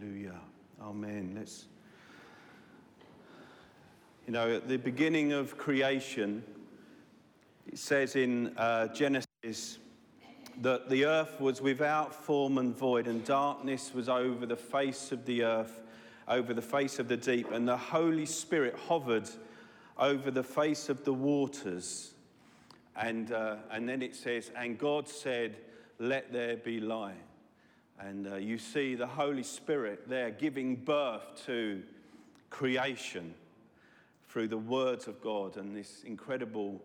Hallelujah. Amen. Let's. You know, at the beginning of creation, it says in uh, Genesis that the earth was without form and void, and darkness was over the face of the earth, over the face of the deep, and the Holy Spirit hovered over the face of the waters. And, uh, and then it says, And God said, Let there be light. And uh, you see the Holy Spirit there giving birth to creation through the words of God and this incredible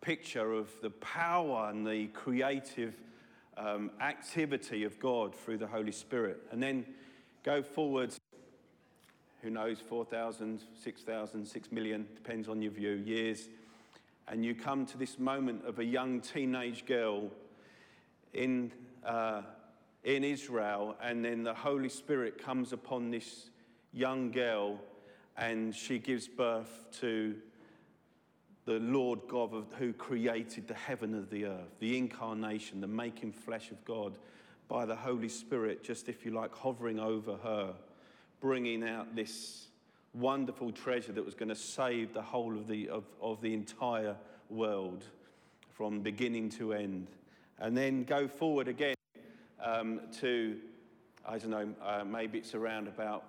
picture of the power and the creative um, activity of God through the Holy Spirit. And then go forward, who knows, 4,000, 6,000, 6 million, depends on your view, years. And you come to this moment of a young teenage girl in, uh, in Israel, and then the Holy Spirit comes upon this young girl, and she gives birth to the Lord God of, who created the heaven and the earth, the incarnation, the making flesh of God by the Holy Spirit, just if you like, hovering over her, bringing out this wonderful treasure that was going to save the whole of the, of, of the entire world from beginning to end. And then go forward again um, to, I don't know, uh, maybe it's around about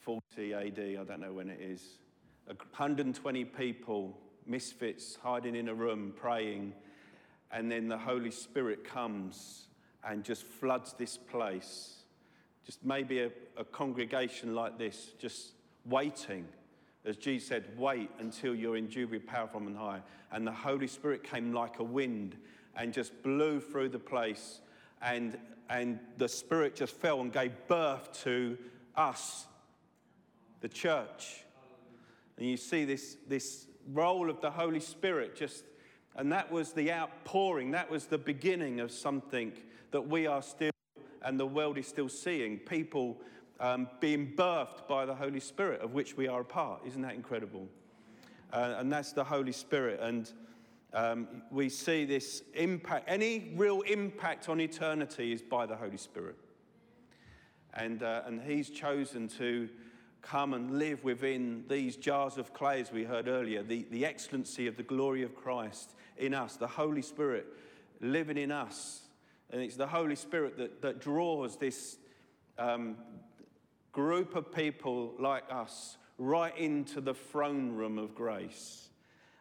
40 AD, I don't know when it is 120 people, misfits, hiding in a room, praying, and then the Holy Spirit comes and just floods this place. Just maybe a, a congregation like this, just waiting. As Jesus said, wait until you're endued with power from on high. And the Holy Spirit came like a wind and just blew through the place. And, and the Spirit just fell and gave birth to us, the church. And you see this, this role of the Holy Spirit just, and that was the outpouring, that was the beginning of something that we are still, and the world is still seeing. People um, being birthed by the Holy Spirit, of which we are a part. Isn't that incredible? Uh, and that's the Holy Spirit. And um, we see this impact, any real impact on eternity is by the Holy Spirit. And, uh, and He's chosen to come and live within these jars of clay, as we heard earlier, the, the excellency of the glory of Christ in us, the Holy Spirit living in us. And it's the Holy Spirit that, that draws this um, group of people like us right into the throne room of grace.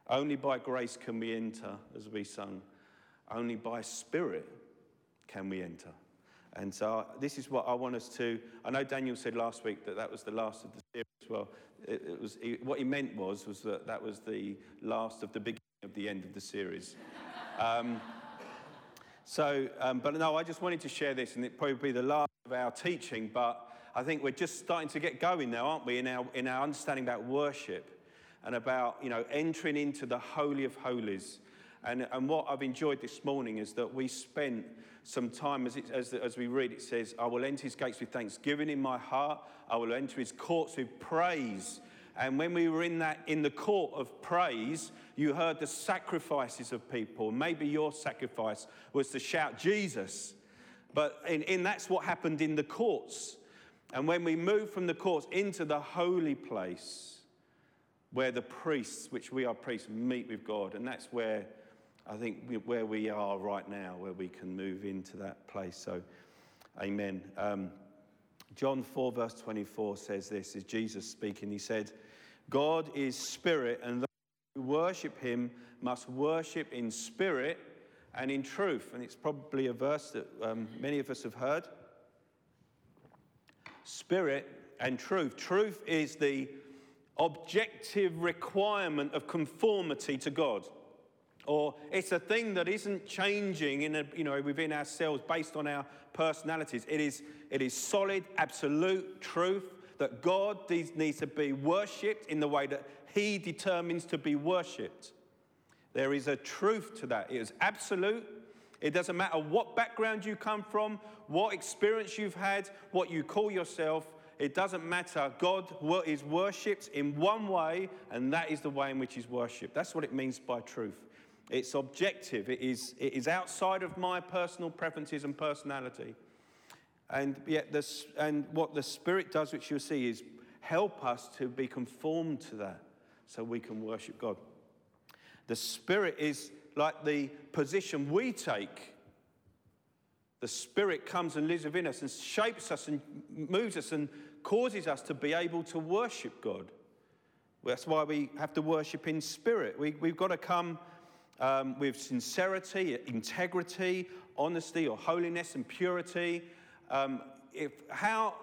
Only by grace can we enter, as we sung. Only by Spirit can we enter. And so this is what I want us to. I know Daniel said last week that that was the last of the series. Well, it, it was it, what he meant was was that that was the last of the beginning of the end of the series. Um, so, um, but no, I just wanted to share this, and it probably be the last of our teaching. But I think we're just starting to get going now, aren't we? In our in our understanding about worship and about you know entering into the holy of holies. And, and what I've enjoyed this morning is that we spent some time, as, it, as, as we read, it says, I will enter his gates with thanksgiving in my heart. I will enter his courts with praise. And when we were in that, in the court of praise, you heard the sacrifices of people. Maybe your sacrifice was to shout Jesus. But in, in that's what happened in the courts. And when we move from the courts into the holy place, where the priests, which we are priests, meet with God, and that's where I think where we are right now, where we can move into that place. So, amen. Um, John 4, verse 24 says this is Jesus speaking. He said, God is spirit, and those who worship him must worship in spirit and in truth. And it's probably a verse that um, many of us have heard. Spirit and truth. Truth is the objective requirement of conformity to God or it's a thing that isn't changing in a, you know, within ourselves based on our personalities. It is, it is solid, absolute truth that God needs to be worshipped in the way that He determines to be worshipped. There is a truth to that. It is absolute. It doesn't matter what background you come from, what experience you've had, what you call yourself. It doesn't matter. God is worshipped in one way, and that is the way in which He's worshipped. That's what it means by truth. It's objective, it is, it is outside of my personal preferences and personality. And, yet this, and what the Spirit does, which you'll see, is help us to be conformed to that so we can worship God. The Spirit is like the position we take. The Spirit comes and lives within us and shapes us and moves us and causes us to be able to worship God. That's why we have to worship in spirit. We, have got to come um, with sincerity, integrity, honesty, or holiness and purity. Um, if, how,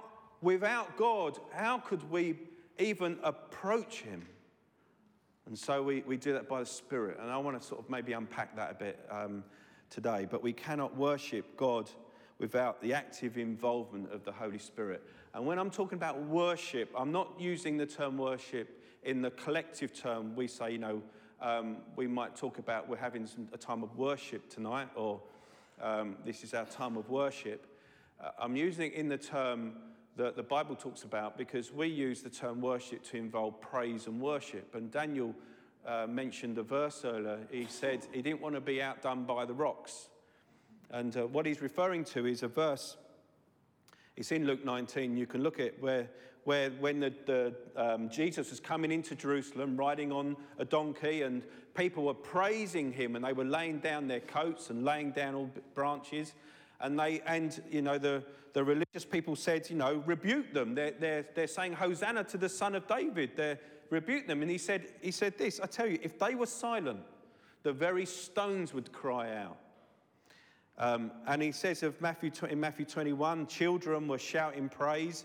without God, how could we even approach Him? And so we, we do that by the Spirit. And I want to sort of maybe unpack that a bit um, today. But we cannot worship God without the active involvement of the Holy Spirit. And when I'm talking about worship, I'm not using the term worship in the collective term. We say, you know, um, we might talk about we're having some, a time of worship tonight, or um, this is our time of worship. Uh, I'm using it in the term that the Bible talks about because we use the term worship to involve praise and worship. And Daniel uh, mentioned a verse earlier. He said he didn't want to be outdone by the rocks. And uh, what he's referring to is a verse. It's in Luke 19. You can look at where, where when the, the um, Jesus was coming into Jerusalem riding on a donkey, and people were praising him, and they were laying down their coats and laying down all branches. And, they, and you know, the, the religious people said, you know, rebuke them. They're, they're, they're saying, Hosanna to the Son of David. They're rebuke them. And he said, he said this I tell you, if they were silent, the very stones would cry out. Um, and he says of Matthew, in Matthew 21, children were shouting praise.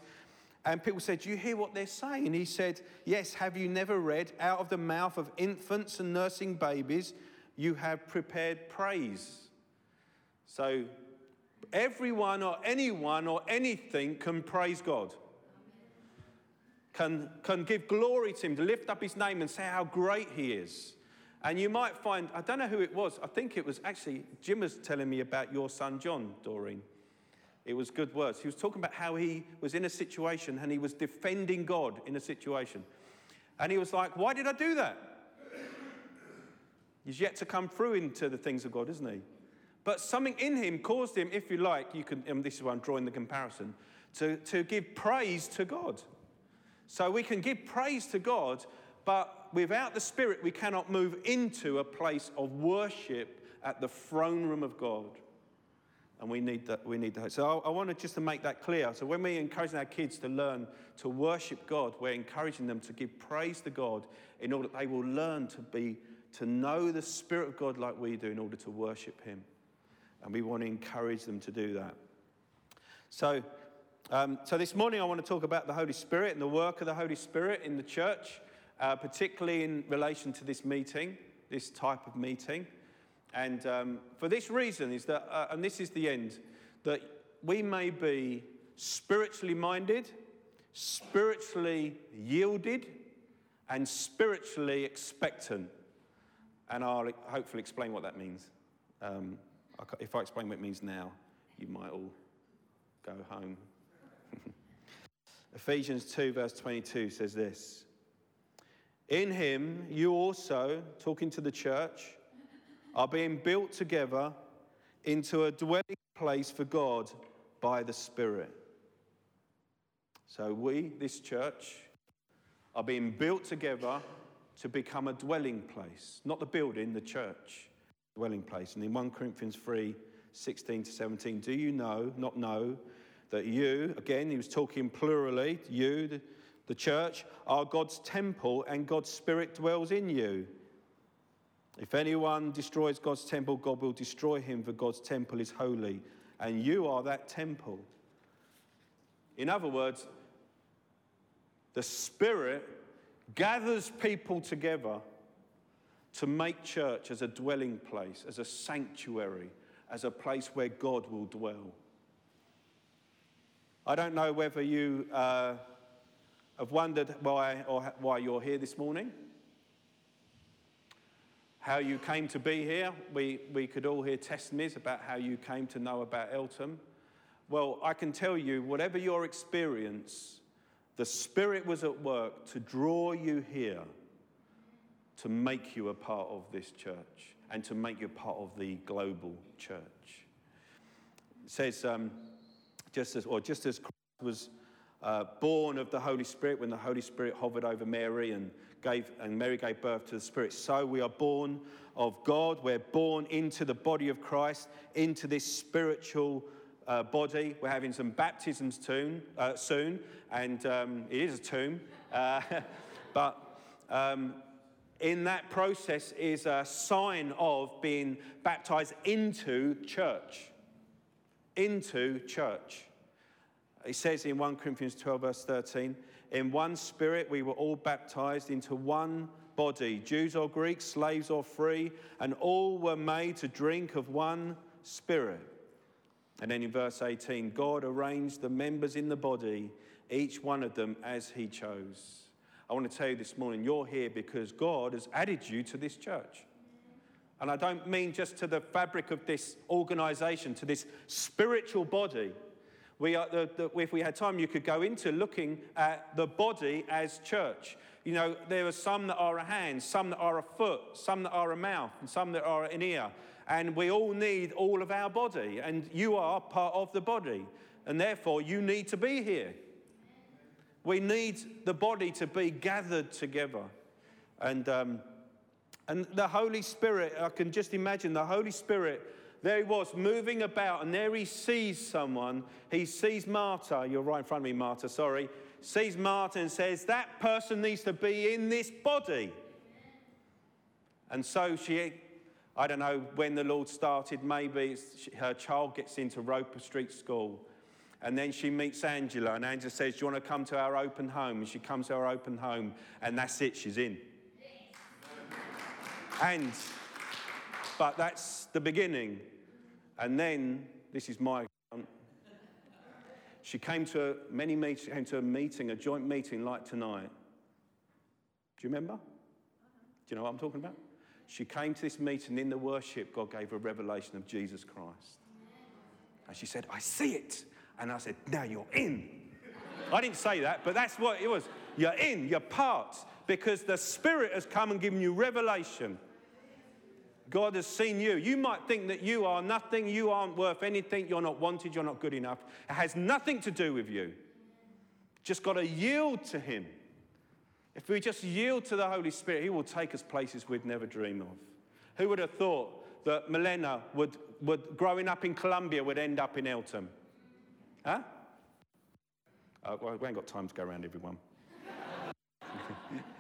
And people said, Do you hear what they're saying? He said, Yes, have you never read, out of the mouth of infants and nursing babies, you have prepared praise? So everyone or anyone or anything can praise God, can, can give glory to Him, to lift up His name and say how great He is. And you might find, I don't know who it was, I think it was actually, Jim was telling me about your son John, Doreen. It was good words. He was talking about how he was in a situation and he was defending God in a situation. And he was like, Why did I do that? He's yet to come through into the things of God, isn't he? But something in him caused him, if you like, you can, and this is why I'm drawing the comparison, to, to give praise to God. So we can give praise to God, but without the Spirit, we cannot move into a place of worship at the throne room of God. And we need that. We need that. So I, I wanted just to make that clear. So when we're encouraging our kids to learn to worship God, we're encouraging them to give praise to God in order that they will learn to be to know the Spirit of God like we do in order to worship Him. And we want to encourage them to do that. So, um, so this morning I want to talk about the Holy Spirit and the work of the Holy Spirit in the church, uh, particularly in relation to this meeting, this type of meeting. And um, for this reason is that, uh, and this is the end, that we may be spiritually minded, spiritually yielded, and spiritually expectant. And I'll hopefully explain what that means. Um, if I explain what it means now, you might all go home. Ephesians 2, verse 22 says this In him, you also, talking to the church, are being built together into a dwelling place for God by the Spirit. So we, this church, are being built together to become a dwelling place, not the building, the church dwelling place. And in 1 Corinthians 3 16 to 17, do you know, not know, that you, again, he was talking plurally, you, the, church, are God's temple and God's Spirit dwells in you? If anyone destroys God's temple, God will destroy him, for God's temple is holy, and you are that temple. In other words, the Spirit gathers people together to make church as a dwelling place, as a sanctuary, as a place where God will dwell. I don't know whether you uh, have wondered why, or why you're here this morning, how you came to be here. We, we could all hear testimonies about how you came to know about Eltham. Well, I can tell you, whatever your experience, the Spirit was at work to draw you here to make you a part of this church and to make you a part of the global church. It says, um, just as, or just as Christ was uh, born of the Holy Spirit when the Holy Spirit hovered over Mary and gave, and Mary gave birth to the Spirit. So we are born of God. We're born into the body of Christ, into this spiritual uh, body. We're having some baptisms soon, uh, soon and um, it is a tomb. Uh, but um, in that process is a sign of being baptized into church. Into church. It says in 1 Corinthians 12, verse 13, in one spirit we were all baptized into one body, Jews or Greeks, slaves or free, and all were made to drink of one spirit. And then in verse 18, God arranged the members in the body, each one of them as he chose. I want to tell you this morning, you're here because God has added you to this church. And I don't mean just to the fabric of this organization, to this spiritual body. We are, the, the, if we had time, you could go into looking at the body as church. You know, there are some that are a hand, some that are a foot, some that are a mouth, and some that are an ear. And we all need all of our body, and you are part of the body. And therefore, you need to be here. We need the body to be gathered together. And, um, and the Holy Spirit, I can just imagine the Holy Spirit, there he was moving about, and there he sees someone. He sees Martha. You're right in front of me, Martha, sorry. Sees Martha and says, That person needs to be in this body. And so she, I don't know when the Lord started, maybe her child gets into Roper Street School. And then she meets Angela, and Angela says, Do you want to come to our open home? And she comes to our open home, and that's it, she's in. And, but that's the beginning. And then, this is my account. She came to many meetings, came to a meeting, a joint meeting like tonight. Do you remember? Do you know what I'm talking about? She came to this meeting in the worship, God gave her a revelation of Jesus Christ. And she said, I see it. And I said, Now you're in. I didn't say that, but that's what it was. You're in, you're part, because the Spirit has come and given you revelation. God has seen you. You might think that you are nothing, you aren't worth anything, you're not wanted, you're not good enough. It has nothing to do with you. Just got to yield to Him. If we just yield to the Holy Spirit, He will take us places we'd never dream of. Who would have thought that Milena would, would growing up in Colombia would end up in Eltham? Huh? Uh, well, we ain't got time to go around everyone.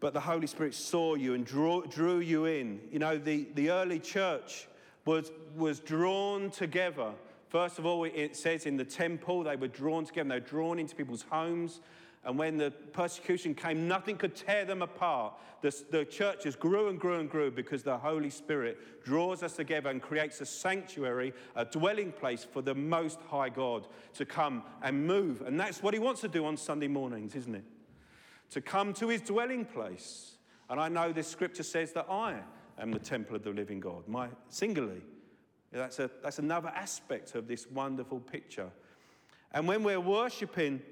but the Holy Spirit saw you and drew, drew you in. You know, the, the early church was, was drawn together. First of all, it says in the temple, they were drawn together. They were drawn into people's homes. And when the persecution came, nothing could tear them apart. The, the churches grew and grew and grew because the Holy Spirit draws us together and creates a sanctuary, a dwelling place for the Most High God to come and move. And that's what He wants to do on Sunday mornings, isn't it? To come to His dwelling place. And I know this scripture says that I am the temple of the living God, my singularly. That's, a, that's another aspect of this wonderful picture. And when we're worshiping,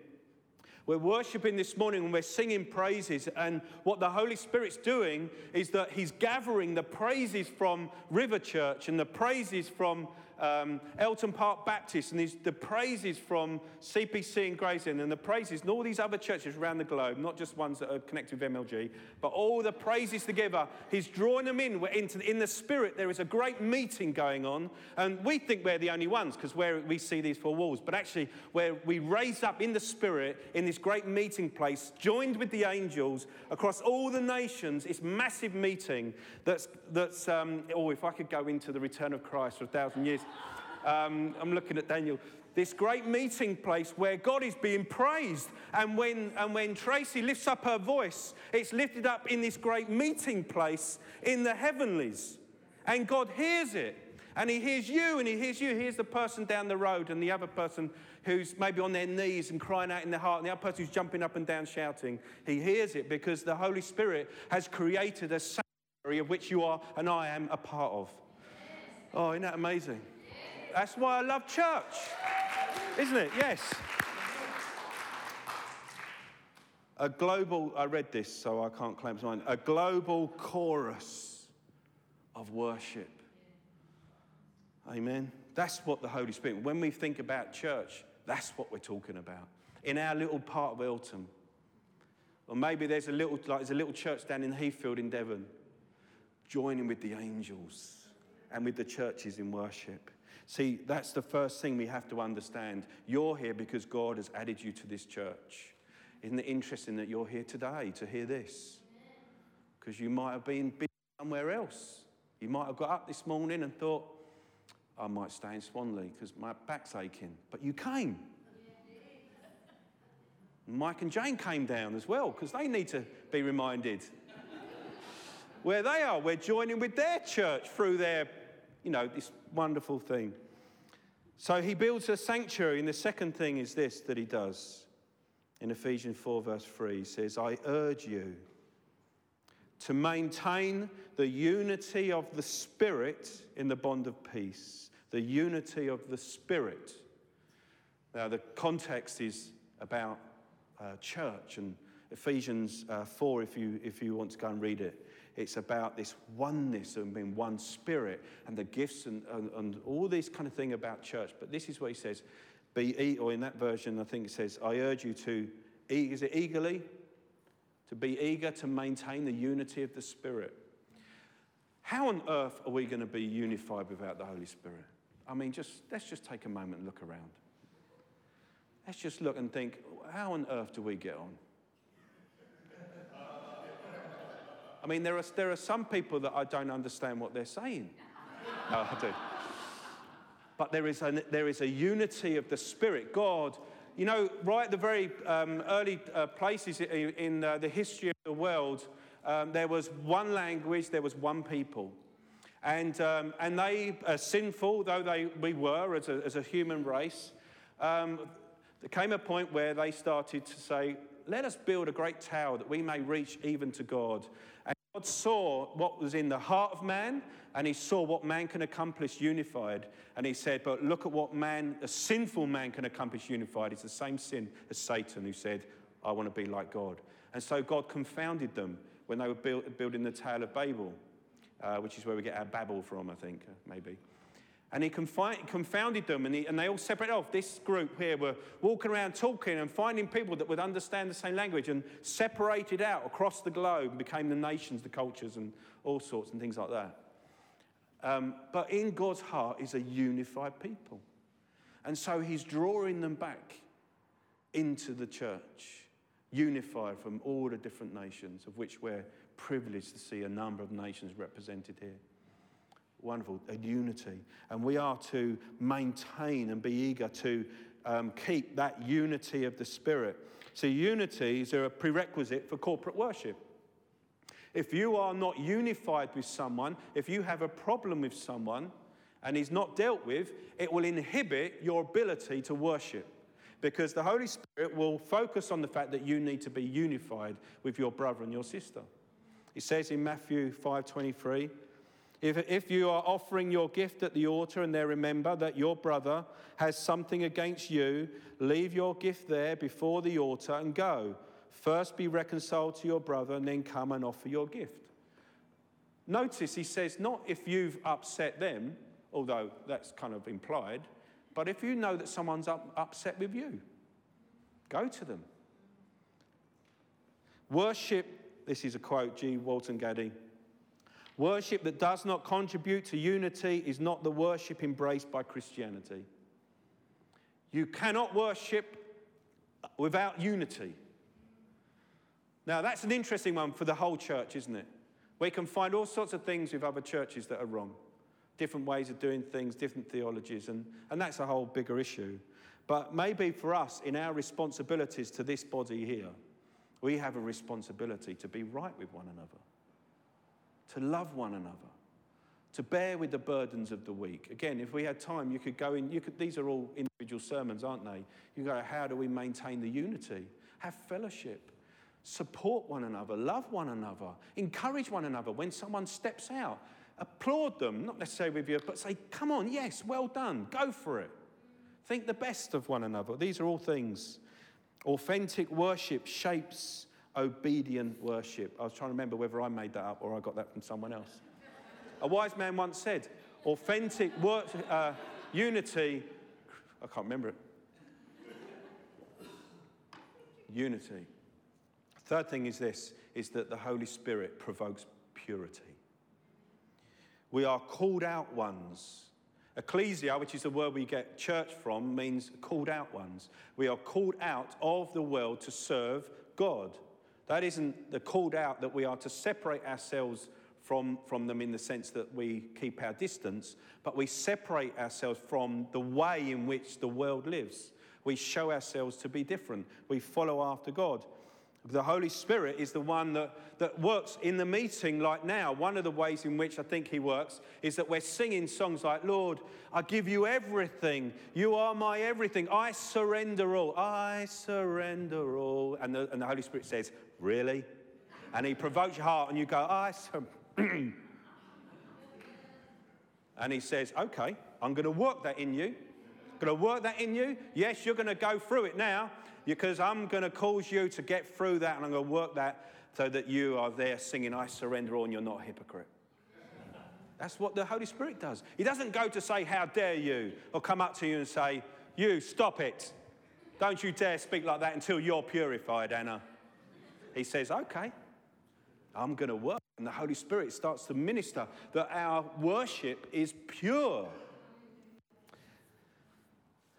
we're worshiping this morning and we're singing praises. And what the Holy Spirit's doing is that He's gathering the praises from River Church and the praises from um, Eltham Park Baptist and the praises from CPC and Grayson and the praises and all these other churches around the globe, not just ones that are connected with MLG, but all the praises together. He's drawing them in. We're into, in the spirit, there is a great meeting going on. And we think we're the only ones because we see these four walls. But actually, where we raise up in the spirit in this great meeting place, joined with the angels across all the nations, it's massive meeting that's, that's um, oh, if I could go into the return of Christ for a thousand years. Um, I'm looking at Daniel. This great meeting place where God is being praised. And when, and when Tracy lifts up her voice, it's lifted up in this great meeting place in the heavenlies. And God hears it. And He hears you and He hears you. He hears the person down the road and the other person who's maybe on their knees and crying out in their heart, and the other person who's jumping up and down shouting. He hears it because the Holy Spirit has created a sanctuary of which you are and I am a part of. Oh, isn't that amazing? That's why I love church, isn't it? Yes. A global, I read this, so I can't claim it's mine. A global chorus of worship. Amen. That's what the Holy Spirit, when we think about church, that's what we're talking about. In our little part of Eltham. Or maybe there's a little, like there's a little church down in Heathfield in Devon, joining with the angels and with the churches in worship. See, that's the first thing we have to understand. You're here because God has added you to this church. Isn't it interesting that you're here today to hear this? Because you might have been somewhere else. You might have got up this morning and thought, I might stay in Swanley because my back's aching. But you came. Mike and Jane came down as well because they need to be reminded where they are. We're joining with their church through their, you know, this wonderful thing. So he builds a sanctuary, and the second thing is this that he does in Ephesians 4, verse 3 he says, I urge you to maintain the unity of the Spirit in the bond of peace. The unity of the Spirit. Now, the context is about uh, church and Ephesians uh, 4, if you, if you want to go and read it. It's about this oneness and being one spirit and the gifts and, and, and all this kind of thing about church. But this is what he says be, or in that version, I think it says, I urge you to, is it eagerly? To be eager to maintain the unity of the Spirit. How on earth are we going to be unified without the Holy Spirit? I mean, just let's just take a moment and look around. Let's just look and think, how on earth do we get on? I mean, there are, there are some people that I don't understand what they're saying. No, I do. But there is, a, there is a unity of the Spirit. God, you know, right at the very um, early uh, places in, in uh, the history of the world, um, there was one language, there was one people. And, um, and they, uh, sinful though they, we were as a, as a human race, um, there came a point where they started to say, let us build a great tower that we may reach even to God. And God saw what was in the heart of man, and he saw what man can accomplish unified. And he said, But look at what man, a sinful man, can accomplish unified. It's the same sin as Satan, who said, I want to be like God. And so God confounded them when they were build, building the Tower of Babel, uh, which is where we get our Babel from, I think, uh, maybe. And he confounded them, and, he, and, they all separated off. This group here were walking around talking and finding people that would understand the same language and separated out across the globe and became the nations, the cultures, and all sorts and things like that. Um, but in God's heart is a unified people. And so he's drawing them back into the church, unified from all the different nations, of which we're privileged to see a number of nations represented here. Wonderful, a unity. And we are to maintain and be eager to um, keep that unity of the Spirit. So, unity is a prerequisite for corporate worship. If you are not unified with someone, if you have a problem with someone and he's not dealt with, it will inhibit your ability to worship. Because the Holy Spirit will focus on the fact that you need to be unified with your brother and your sister. It says in Matthew 5:23, if, if you are offering your gift at the altar and there remember that your brother has something against you, leave your gift there before the altar and go. First be reconciled to your brother and then come and offer your gift. Notice he says, not if you've upset them, although that's kind of implied, but if you know that someone's up, upset with you, go to them. Worship, this is a quote, C. Welton Gaddy Worship that does not contribute to unity is not the worship embraced by Christianity. You cannot worship without unity. Now, that's an interesting one for the whole church, isn't it? We can find all sorts of things with other churches that are wrong, different ways of doing things, different theologies, and, and that's a whole bigger issue. But maybe for us, in our responsibilities to this body here, we have a responsibility to be right with one another to love one another, to bear with the burdens of the weak. Again, if we had time, you could go in, you could, these are all individual sermons, aren't they? You go, how do we maintain the unity? Have fellowship, support one another, love one another, encourage one another when someone steps out. Applaud them, not necessarily with you, but say, come on, yes, well done, go for it. Think the best of one another. These are all things. Authentic worship shapes obedient worship. I was trying to remember whether I made that up or I got that from someone else. A wise man once said, authentic worship. Uh, Unity, I can't remember it. Unity. Third thing is this is that the Holy Spirit provokes purity. We are called out ones. Ecclesia, which is the word we get church from, means called out ones. We are called out of the world to serve God. That isn't the called out that we are to separate ourselves from, from them in the sense that we keep our distance, but we separate ourselves from the way in which the world lives. We show ourselves to be different. We follow after God. The Holy Spirit is the one that, that works in the meeting like now. One of the ways in which I think He works is that we're singing songs like, Lord, I give you everything. You are my everything. I surrender all. I surrender all. And the, and the Holy Spirit says, Really? And He provokes your heart, and you go, I surrender. and He says, Okay, I'm going to work that in you. Going to work that in you? Yes, you're going to go through it now because I'm going to cause you to get through that and I'm going to work that so that you are there singing, I surrender all, and you're not a hypocrite. That's what the Holy Spirit does. He doesn't go to say, How dare you? or come up to you and say, You, stop it. Don't you dare speak like that until you're purified, Anna. He says, Okay, I'm going to work. And the Holy Spirit starts to minister that our worship is pure.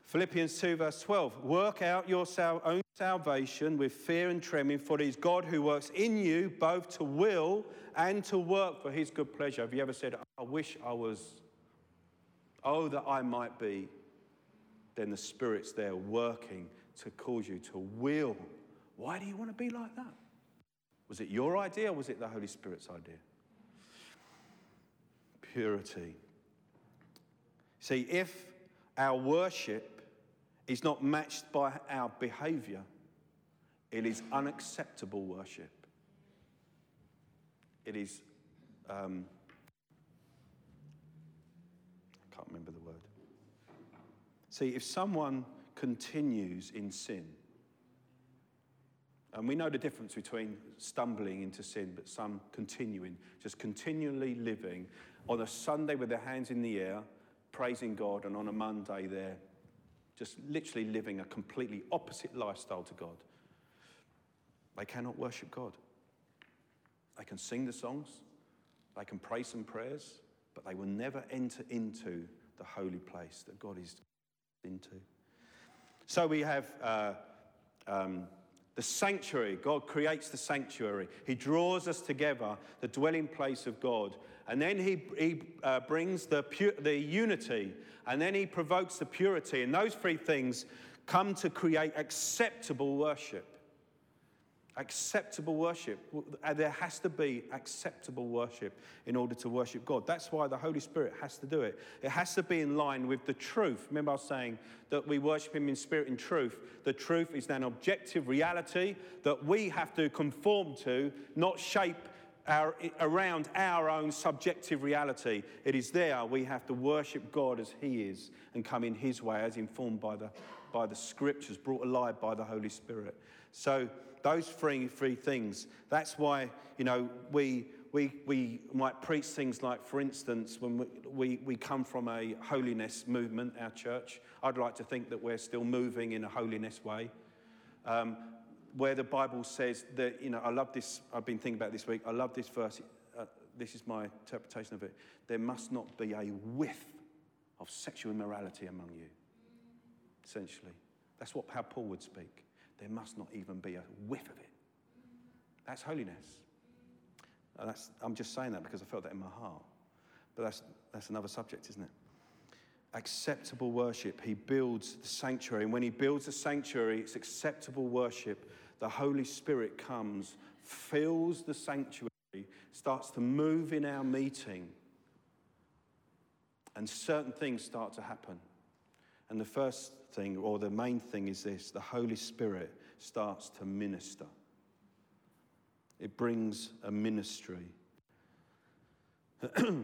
Philippians 2, verse 12. Work out your sal- own salvation with fear and trembling, for it is God who works in you both to will and to work for his good pleasure. Have you ever said, I wish I was, oh, that I might be? Then the Spirit's there working to cause you to will. Why do you want to be like that? Was it your idea or was it the Holy Spirit's idea? Purity. See, if our worship is not matched by our behavior, it is unacceptable worship. It is, um, I can't remember the word. See, if someone continues in sin, and we know the difference between stumbling into sin, but some continuing, just continually living on a Sunday with their hands in the air, praising God, and on a Monday they're just literally living a completely opposite lifestyle to God. They cannot worship God. They can sing the songs, they can pray some prayers, but they will never enter into the holy place that God is into. So we have uh, um, the sanctuary. God creates the sanctuary. He draws us together, the dwelling place of God. And then He, he uh, brings the, pu- the unity and then he provokes the purity. And those three things come to create acceptable worship. Acceptable worship. There has to be acceptable worship in order to worship God. That's why the Holy Spirit has to do it. It has to be in line with the truth. Remember, I was saying that we worship Him in spirit and truth. The truth is an objective reality that we have to conform to, not shape our, around our own subjective reality. It is there we have to worship God as He is and come in His way as informed by the, by the scriptures, brought alive by the Holy Spirit. So, those three, three things, that's why, you know, we, we, we might preach things like, for instance, when we, we, we come from a holiness movement, our church, I'd like to think that we're still moving in a holiness way. Um, where the Bible says that, you know, I love this, I've been thinking about this week, I love this verse. Uh, this is my interpretation of it. There must not be a whiff of sexual immorality among you, essentially. That's what, how Paul would speak. There must not even be a whiff of it. That's holiness. That's, I'm just saying that because I felt that in my heart. But that's, that's another subject, isn't it? Acceptable worship. He builds the sanctuary. And when he builds the sanctuary, it's acceptable worship the Holy Spirit comes, fills the sanctuary, starts to move in our meeting, and certain things start to happen. And the first thing, or the main thing, is this the Holy Spirit starts to minister. It brings a ministry. so,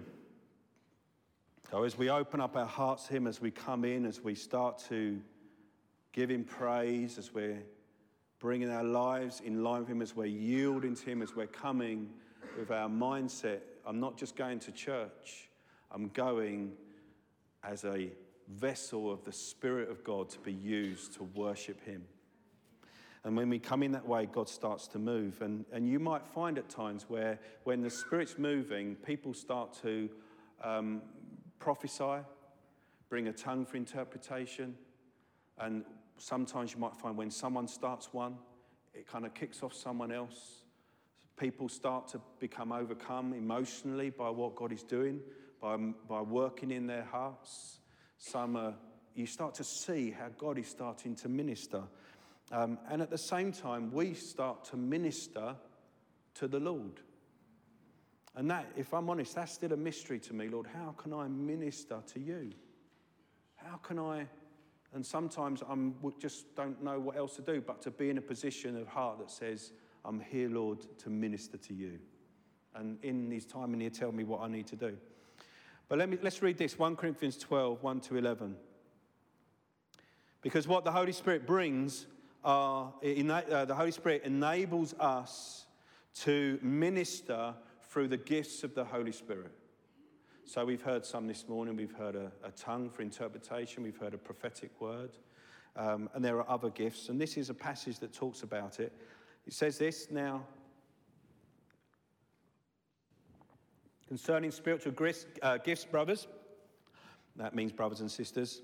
as we open up our hearts to Him, as we come in, as we start to give Him praise, as we're bringing our lives in line with Him as we're yielding to Him, as we're coming with our mindset. I'm not just going to church, I'm going as a vessel of the Spirit of God to be used to worship Him. And when we come in that way, God starts to move. And, and you might find at times where, when the Spirit's moving, people start to um, prophesy, bring a tongue for interpretation. And sometimes you might find when someone starts one, it kind of kicks off someone else. People start to become overcome emotionally by what God is doing, by, by working in their hearts. Some are, you start to see how God is starting to minister. Um, and at the same time, we start to minister to the Lord. And that, if I'm honest, that's still a mystery to me, Lord. How can I minister to you? How can I? And sometimes I just don't know what else to do but to be in a position of heart that says, I'm here, Lord, to minister to you. And in his time in here, tell me what I need to do. But let me, let's read this 1 Corinthians 12, 1 to 11. Because what the Holy Spirit brings, are, uh, the Holy Spirit enables us to minister through the gifts of the Holy Spirit. So we've heard some this morning. We've heard a, a tongue for interpretation. We've heard a prophetic word. Um, and there are other gifts. And this is a passage that talks about it. It says this now concerning spiritual uh, gifts, brothers. That means brothers and sisters.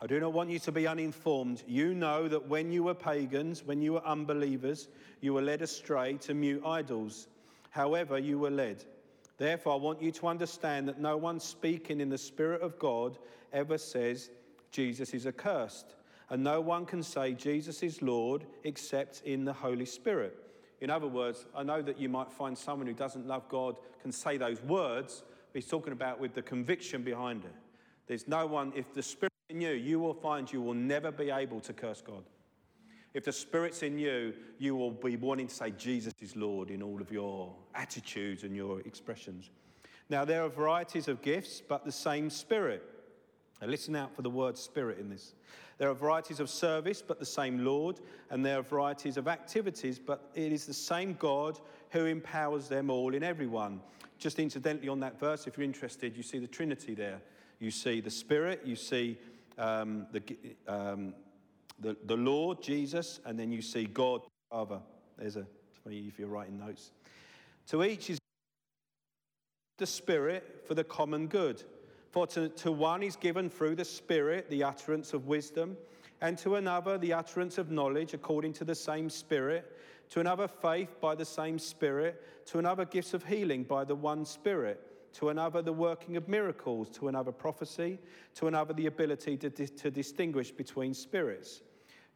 I do not want you to be uninformed. You know that when you were pagans, when you were unbelievers, you were led astray to mute idols. However, you were led. Therefore, I want you to understand that no one speaking in the Spirit of God ever says Jesus is accursed. And no one can say Jesus is Lord except in the Holy Spirit. In other words, I know that you might find someone who doesn't love God can say those words, but he's talking about with the conviction behind it. There's no one, if the Spirit in you, you will find you will never be able to curse God. If the Spirit's in you, you will be wanting to say Jesus is Lord in all of your attitudes and your expressions. Now, there are varieties of gifts, but the same Spirit. Now, listen out for the word Spirit in this. There are varieties of service, but the same Lord. And there are varieties of activities, but it is the same God who empowers them all in everyone. Just incidentally, on that verse, if you're interested, you see the Trinity there. You see the Spirit, you see um, the, um, the, the Lord, Jesus, and then you see God, Father. There's a, if you're writing notes. To each is the Spirit for the common good. For to, to one is given through the Spirit the utterance of wisdom, and to another the utterance of knowledge according to the same Spirit, to another faith by the same Spirit, to another gifts of healing by the one Spirit to another the working of miracles, to another prophecy, to another the ability to, to distinguish between spirits,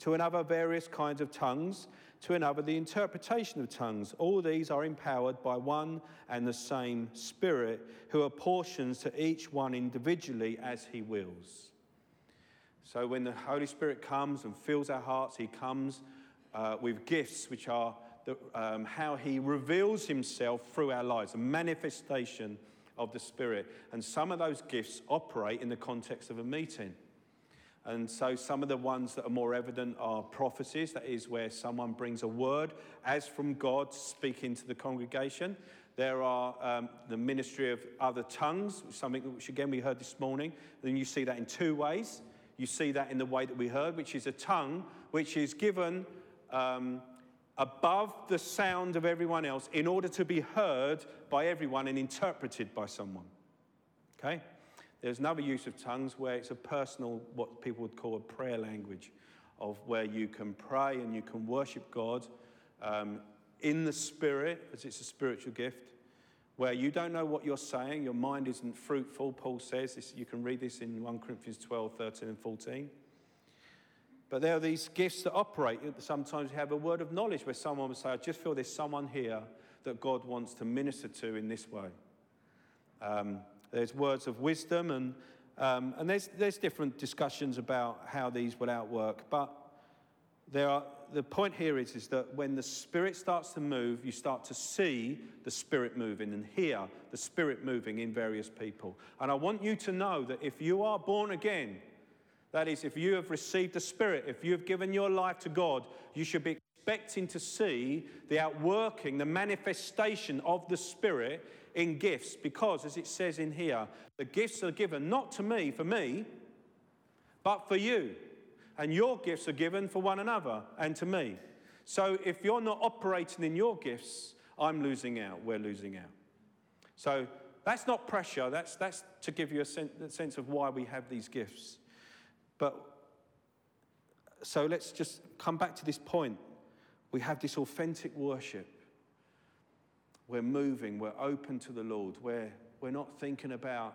to another various kinds of tongues, to another the interpretation of tongues. All these are empowered by one and the same Spirit, who apportions to each one individually as he wills. So when the Holy Spirit comes and fills our hearts, he comes uh, with gifts which are the, um, how he reveals himself through our lives, a manifestation of the Spirit. And some of those gifts operate in the context of a meeting. And so some of the ones that are more evident are prophecies, that is, where someone brings a word as from God speaking to the congregation. There are um, the ministry of other tongues, something which again we heard this morning. Then you see that in two ways. You see that in the way that we heard, which is a tongue which is given um, above the sound of everyone else in order to be heard by everyone and interpreted by someone. Okay? There's another use of tongues where it's a personal, what people would call a prayer language, of where you can pray and you can worship God um, in the Spirit, as it's a spiritual gift, where you don't know what you're saying, your mind isn't fruitful. Paul says this, you can read this in 1 Corinthians 12, 13, and 14. But there are these gifts that operate. Sometimes you have a word of knowledge where someone will say, I just feel there's someone here that God wants to minister to in this way. Um, there's words of wisdom, and, um, and there's, there's different discussions about how these will outwork. But there are, the point here is, is that when the Spirit starts to move, you start to see the Spirit moving and hear the Spirit moving in various people. And I want you to know that if you are born again, that is, if you have received the Spirit, if you have given your life to God, you should be expecting to see the outworking, the manifestation of the Spirit in gifts. Because, as it says in here, the gifts are given not to me, for me, but for you. And your gifts are given for one another and to me. So if you're not operating in your gifts, I'm losing out. We're losing out. So that's not pressure. That's, that's to give you a sense of why we have these gifts. But so let's just come back to this point. We have this authentic worship. We're moving, we're open to the Lord. We're, we're not thinking about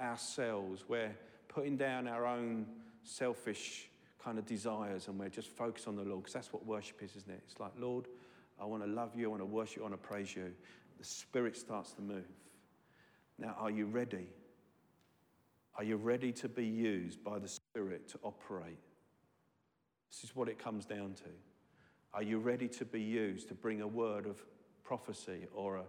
ourselves. We're putting down our own selfish kind of desires and we're just focused on the Lord because that's what worship is, isn't it? It's like, Lord, I want to love you, I want to worship you, I want to praise you. The Spirit starts to move. Now, are you ready? Are you ready to be used by the Spirit to operate? This is what it comes down to. Are you ready to be used to bring a word of prophecy or, a,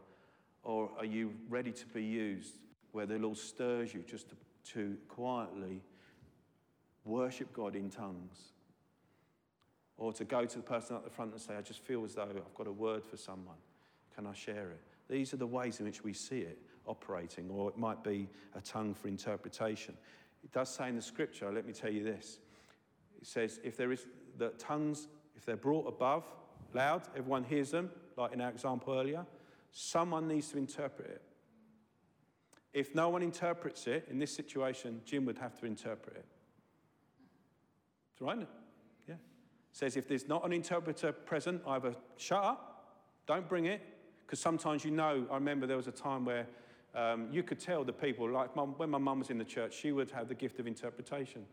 or are you ready to be used where the Lord stirs you just to, to quietly worship God in tongues? Or to go to the person at the front and say, I just feel as though I've got a word for someone. Can I share it? These are the ways in which we see it operating, or it might be a tongue for interpretation. It does say in the scripture, let me tell you this. It says, if there is the tongues, if they're brought above, loud, everyone hears them, like in our example earlier, someone needs to interpret it. If no one interprets it, in this situation, Jim would have to interpret it. It's right, Yeah. It says if there's not an interpreter present, either shut up, don't bring it, because sometimes you know, I remember there was a time where um, you could tell the people, like mom, when my mum was in the church, she would have the gift of interpretation.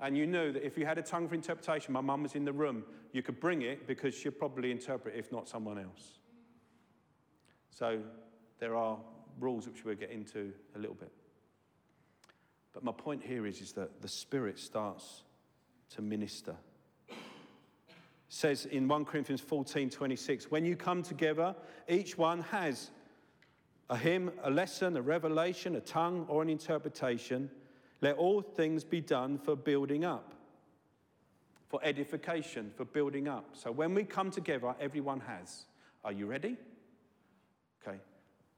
And you knew that if you had a tongue for interpretation, my mum was in the room, you could bring it because she'd probably interpret, if not someone else. So there are rules which we'll get into a little bit. But my point here is, is that the Spirit starts to minister. It says in 1 Corinthians 14 26, when you come together, each one has a hymn, a lesson, a revelation, a tongue, or an interpretation. Let all things be done for building up, for edification, for building up. So when we come together, everyone has. Are you ready? Okay.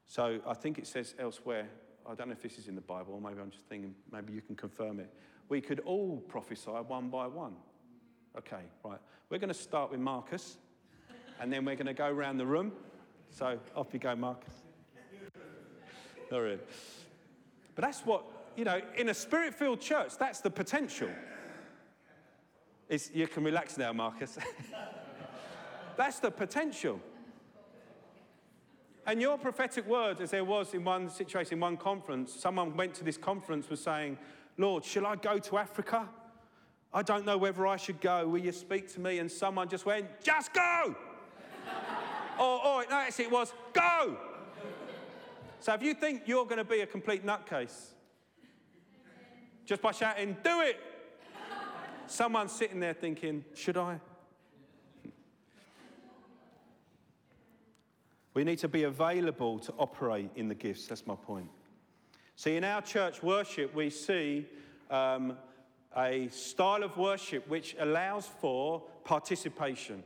So I think it says elsewhere, I don't know if this is in the Bible, or maybe I'm just thinking, maybe you can confirm it. We could all prophesy one by one. Okay, right. We're going to start with Marcus, and then we're going to go around the room. So off you go, Marcus. Right. But that's what you know, in a spirit filled church, that's the potential. It's, you can relax now, Marcus. that's the potential. And your prophetic word, as there was in one situation, in one conference, someone went to this conference was saying, Lord, shall I go to Africa? I don't know whether I should go. Will you speak to me? And someone just went, just go. or, or no, it was, go. So if you think you're going to be a complete nutcase, just by shouting, do it. Someone's sitting there thinking, should I? We need to be available to operate in the gifts. That's my point. See, in our church worship, we see um, a style of worship which allows for participation.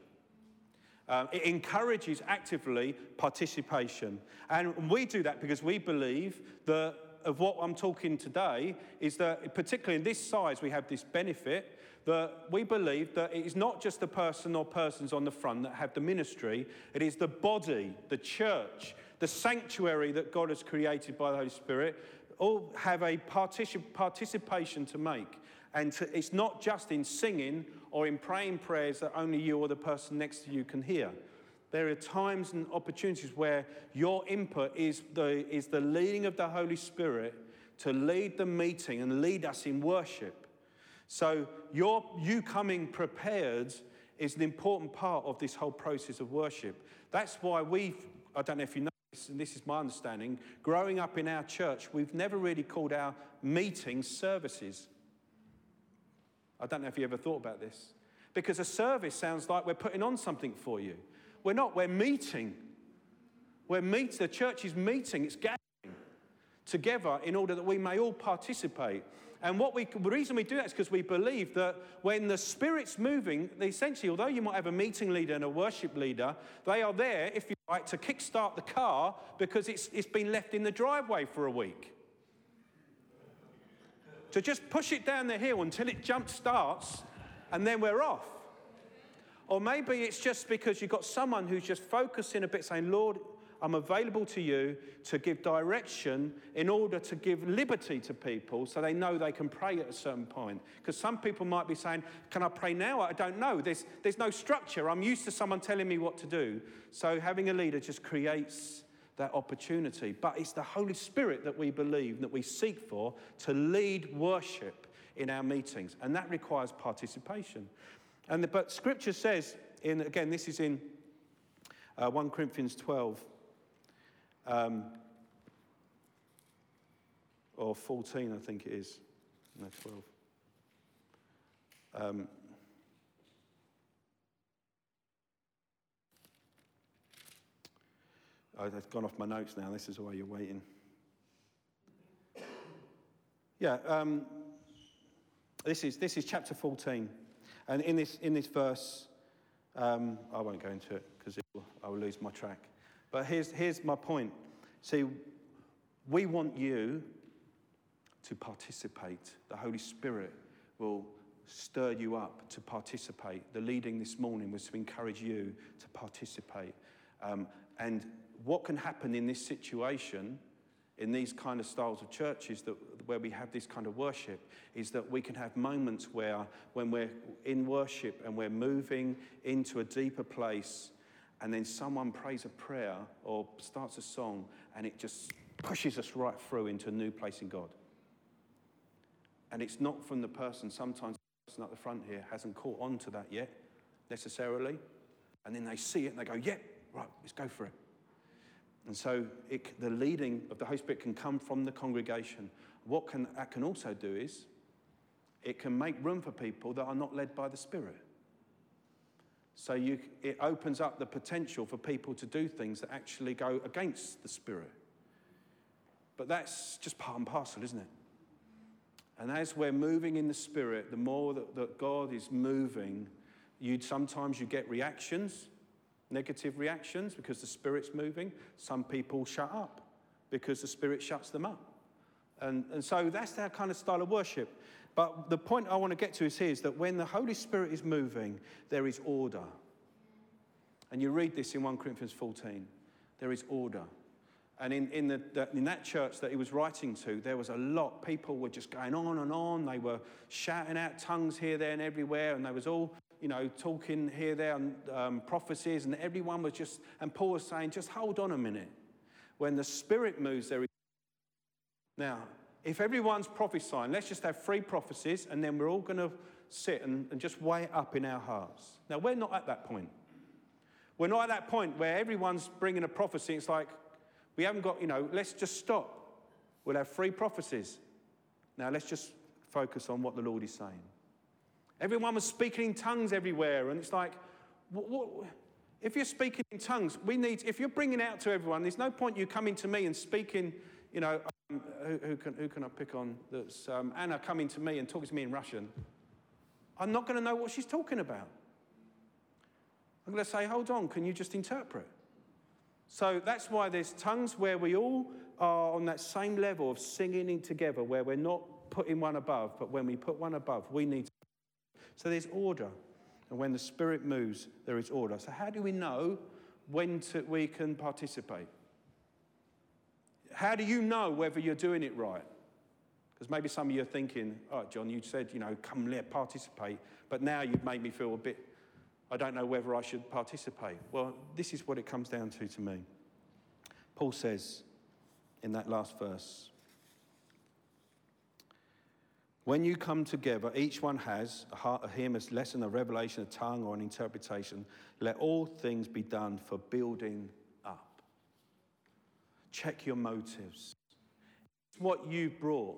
Um, it encourages actively participation. And we do that because we believe that of what I'm talking today is that, particularly in this size, we have this benefit that we believe that it is not just the person or persons on the front that have the ministry, it is the body, the church, the sanctuary that God has created by the Holy Spirit, all have a particip- participation to make. And to, it's not just in singing or in praying prayers that only you or the person next to you can hear. There are times and opportunities where your input is the, is the leading of the Holy Spirit to lead the meeting and lead us in worship. So, your, you coming prepared is an important part of this whole process of worship. That's why we've, I don't know if you know and this is my understanding, growing up in our church, we've never really called our meetings services. I don't know if you ever thought about this. Because a service sounds like we're putting on something for you. We're not, we're meeting. We're meeting, the church is meeting, it's gathering together in order that we may all participate. And what we, the reason we do that is because we believe that when the Spirit's moving, essentially, although you might have a meeting leader and a worship leader, they are there, if you like, to kickstart the car because it's, it's been left in the driveway for a week. to just push it down the hill until it jump starts and then we're off. Or maybe it's just because you've got someone who's just focusing a bit, saying, Lord, I'm available to you to give direction in order to give liberty to people so they know they can pray at a certain point. Because some people might be saying, Can I pray now? I don't know. There's, there's no structure. I'm used to someone telling me what to do. So having a leader just creates that opportunity. But it's the Holy Spirit that we believe, that we seek for to lead worship in our meetings. And that requires participation. And the, but Scripture says, in, again, this is in uh, 1 Corinthians 12, um, or 14, I think it is. No, 12. Um, they've gone off my notes now. This is why you're waiting. Yeah, um, this, is, this is chapter 14. And in this, in this verse, um, I won't go into it because I will lose my track. But here's, here's my point. See, we want you to participate. The Holy Spirit will stir you up to participate. The leading this morning was to encourage you to participate. Um, and what can happen in this situation, in these kind of styles of churches that, where we have this kind of worship, is that we can have moments where, when we're in worship and we're moving into a deeper place, and then someone prays a prayer or starts a song, and it just pushes us right through into a new place in God. And it's not from the person, sometimes the person at the front here hasn't caught on to that yet, necessarily. And then they see it and they go, yeah, right, let's go for it. And so it, the leading of the Holy Spirit can come from the congregation. What can, that can also do is it can make room for people that are not led by the Spirit. So you, it opens up the potential for people to do things that actually go against the Spirit. But that's just part and parcel, isn't it? And as we're moving in the Spirit, the more that, that God is moving, you sometimes you get reactions, negative reactions because the Spirit's moving. Some people shut up because the Spirit shuts them up. And, and so that's that kind of style of worship. But the point I want to get to is here is that when the Holy Spirit is moving, there is order. And you read this in 1 Corinthians 14. There is order. And in, in, the, the, in that church that he was writing to, there was a lot. People were just going on and on. They were shouting out tongues here, there, and everywhere. And they was all, you know, talking here, there, and um, prophecies. And everyone was just, and Paul was saying, just hold on a minute. When the Spirit moves, there is. Now, if everyone's prophesying, let's just have three prophecies and then we're all going to sit and, and just weigh it up in our hearts. Now, we're not at that point. We're not at that point where everyone's bringing a prophecy. It's like, we haven't got, you know, let's just stop. We'll have three prophecies. Now, let's just focus on what the Lord is saying. Everyone was speaking in tongues everywhere, and it's like, what, what, if you're speaking in tongues, we need, if you're bringing out to everyone, there's no point you coming to me and speaking, you know, who, who, can, who can I pick on? That's um, Anna coming to me and talking to me in Russian. I'm not going to know what she's talking about. I'm going to say, hold on, can you just interpret? So that's why there's tongues where we all are on that same level of singing together, where we're not putting one above, but when we put one above, we need to. So there's order. And when the Spirit moves, there is order. So, how do we know when to, we can participate? How do you know whether you're doing it right? Because maybe some of you are thinking, right, John, you said, you know, come let participate, but now you've made me feel a bit, I don't know whether I should participate. Well, this is what it comes down to to me. Paul says in that last verse, when you come together, each one has a, heart, a hymn, a lesson, a revelation, a tongue, or an interpretation. Let all things be done for building Check your motives. It's What you brought,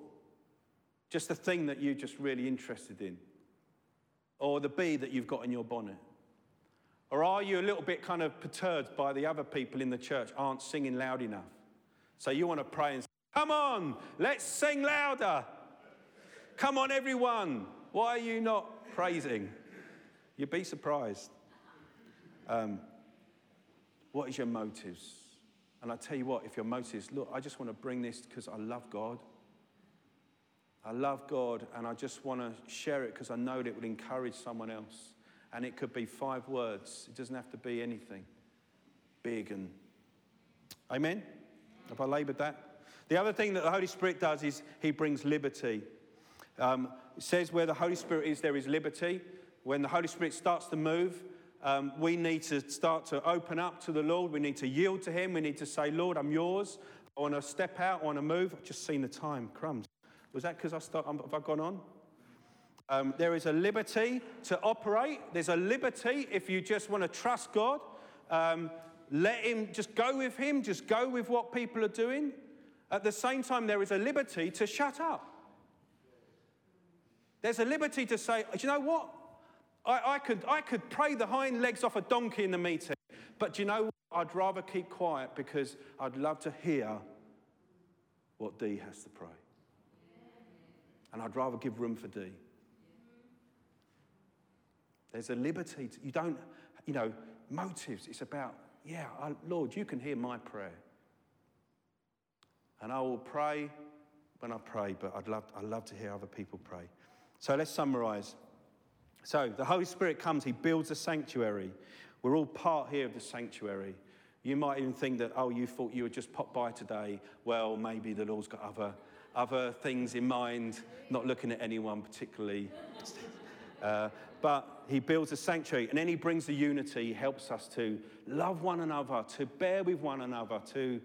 just the thing that you're just really interested in, or the bee that you've got in your bonnet. Or are you a little bit kind of perturbed by the other people in the church aren't singing loud enough? So you want to pray and say, Come on, let's sing louder. Come on, everyone. Why are you not praising? You'd be surprised. Um, what is your motives? And I tell you what, if your motive is, look, I just want to bring this because I love God. I love God and I just want to share it because I know that it would encourage someone else. And it could be five words, it doesn't have to be anything big and. Amen? Have I labored that? The other thing that the Holy Spirit does is he brings liberty. Um, it says where the Holy Spirit is, there is liberty. When the Holy Spirit starts to move, um, we need to start to open up to the Lord. We need to yield to Him. We need to say, Lord, I'm yours. I want to step out. I want to move. I've just seen the time. Crumbs. Was that because I start, um, have I gone on? Um, there is a liberty to operate. There's a liberty if you just want to trust God. Um, let Him just go with Him, just go with what people are doing. At the same time, there is a liberty to shut up. There's a liberty to say, do you know what? I, I, could, I could pray the hind legs off a donkey in the meeting, but you know what? I'd rather keep quiet because I'd love to hear what Dee has to pray. And I'd rather give room for Dee. There's a liberty. To, you don't, you know, motives. It's about, yeah, I, Lord, you can hear my prayer. And I will pray when I pray, but I'd love, I'd love to hear other people pray. So let's summarize. So the Holy Spirit comes, He builds a sanctuary. We're all part here of the sanctuary. You might even think that, oh, you thought you would just pop by today. Well, maybe the Lord's got other, other things in mind, not looking at anyone particularly. Uh, but he builds a sanctuary and then he brings the unity, he helps us to love one another, to bear with one another, to,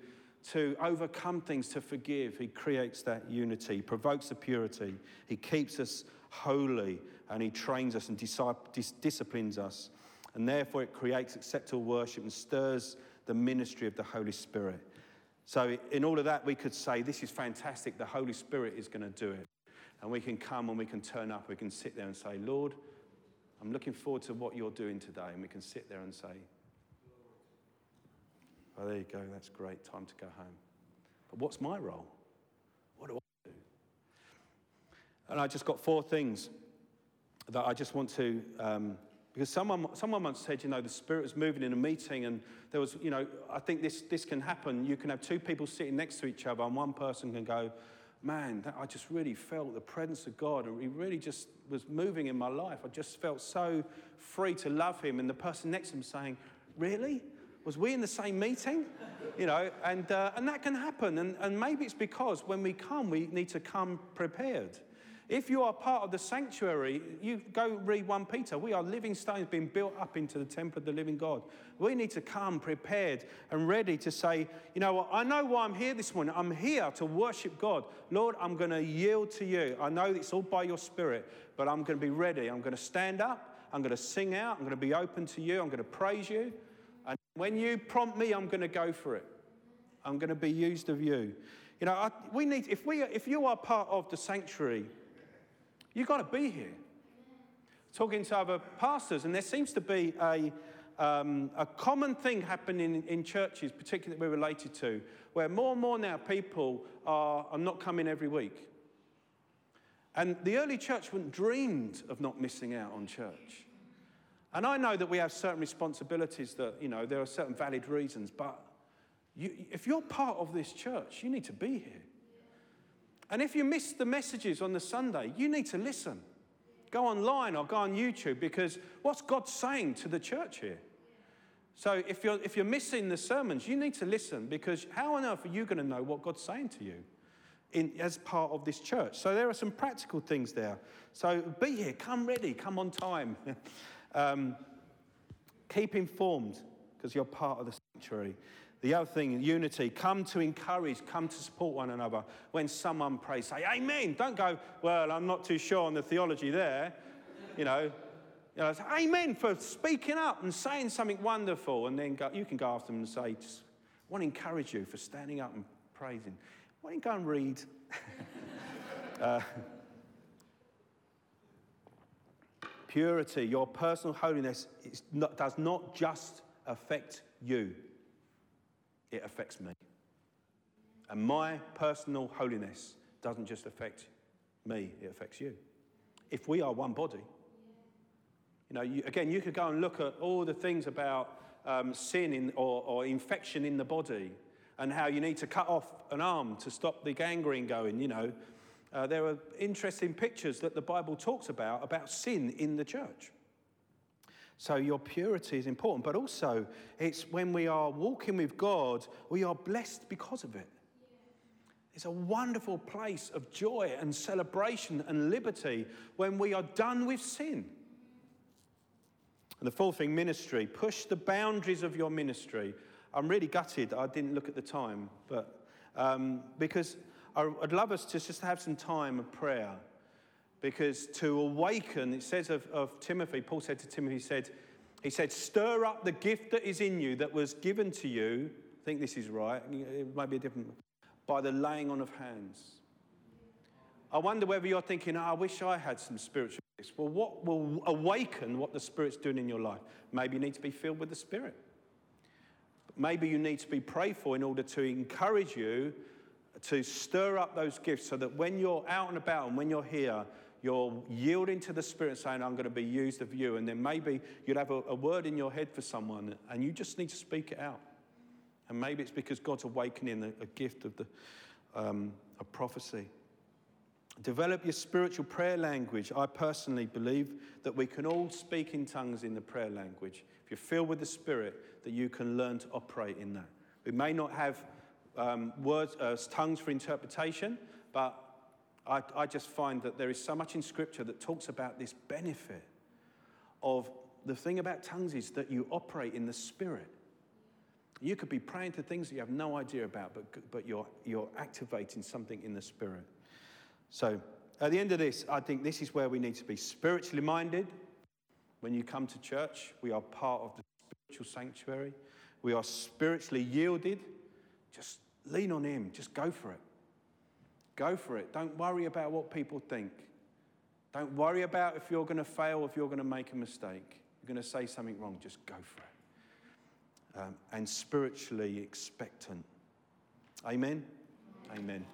to overcome things, to forgive. He creates that unity, provokes the purity, he keeps us holy, and he trains us and dis- disciplines us. And therefore, it creates acceptable worship and stirs the ministry of the Holy Spirit. So, in all of that, we could say, This is fantastic. The Holy Spirit is going to do it. And we can come and we can turn up. We can sit there and say, Lord, I'm looking forward to what you're doing today. And we can sit there and say, Oh, there you go. That's great. Time to go home. But what's my role? What do? And I just got four things that I just want to, um, because someone, someone once said, you know, the Spirit was moving in a meeting, and there was, you know, I think this, this can happen. You can have two people sitting next to each other, and one person can go, man, that, I just really felt the presence of God, and He really just was moving in my life. I just felt so free to love Him. And the person next to him saying, really? Was we in the same meeting? You know, and, uh, and that can happen. And, and maybe it's because when we come, we need to come prepared. If you are part of the sanctuary, you go read 1 Peter. We are living stones being built up into the temple of the living God. We need to come prepared and ready to say, you know what, I know why I'm here this morning. I'm here to worship God. Lord, I'm going to yield to you. I know it's all by your spirit, but I'm going to be ready. I'm going to stand up. I'm going to sing out. I'm going to be open to you. I'm going to praise you. And when you prompt me, I'm going to go for it. I'm going to be used of you. You know, I, we need, if, we, if you are part of the sanctuary, You've got to be here. Talking to other pastors, and there seems to be a, um, a common thing happening in, churches, particularly that we're related to, where more and more now people are, are not coming every week. And the early church wouldn't dreamed of not missing out on church. And I know that we have certain responsibilities that, you know, there are certain valid reasons, but you, if you're part of this church, you need to be here. And if you miss the messages on the Sunday, you need to listen. Go online or go on YouTube because what's God saying to the church here? So if you're, if you're missing the sermons, you need to listen because how on earth are you going to know what God's saying to you in, as part of this church? So there are some practical things there. So be here, come ready, come on time. um, keep informed because you're part of the sanctuary. The other thing, unity. Come to encourage, come to support one another. When someone prays, say amen. Don't go, well, I'm not too sure on the theology there. You know, you know amen for speaking up and saying something wonderful. And then go, you can go after them and say, I want to encourage you for standing up and praising. Why don't you go and read? uh, purity, your personal holiness not, does not just affect you it affects me. And my personal holiness doesn't just affect me, it affects you. If we are one body, you know, you, again, you could go and look at all the things about um, sin in, or, or infection in the body and how you need to cut off an arm to stop the gangrene going, you know. uh, there are interesting pictures that the Bible talks about about sin in the church. So your purity is important, but also it's when we are walking with God, we are blessed because of it. It's a wonderful place of joy and celebration and liberty when we are done with sin. And the fourth thing, ministry. Push the boundaries of your ministry. I'm really gutted I didn't look at the time, but um, because I'd love us to just have some time of prayer. Because to awaken, it says of, of Timothy, Paul said to Timothy, he said, he said, stir up the gift that is in you that was given to you. I think this is right. It might be a different, by the laying on of hands. I wonder whether you're thinking, oh, I wish I had some spiritual gifts. Well, what will awaken what the Spirit's doing in your life? Maybe you need to be filled with the Spirit. Maybe you need to be prayed for in order to encourage you to stir up those gifts so that when you're out and about and when you're here, you're yielding to the Spirit saying, I'm going to be used of you. And then maybe you'd have a, a word in your head for someone and you just need to speak it out. And maybe it's because God's awakening a, a gift of the um, a prophecy. Develop your spiritual prayer language. I personally believe that we can all speak in tongues in the prayer language. If you're filled with the Spirit, that you can learn to operate in that. We may not have um, words, uh, tongues for interpretation, but I, I just find that there is so much in Scripture that talks about this benefit of the thing about tongues is that you operate in the Spirit. You could be praying to things that you have no idea about, but, but you're, you're activating something in the Spirit. So, at the end of this, I think this is where we need to be spiritually minded. When you come to church, we are part of the spiritual sanctuary. We are spiritually yielded. Just lean on Him, just go for it. Go for it. Don't worry about what people think. Don't worry about if you're going to fail, if you're going to make a mistake. You're going to say something wrong, just go for it. Um, and spiritually expectant. Amen? Amen.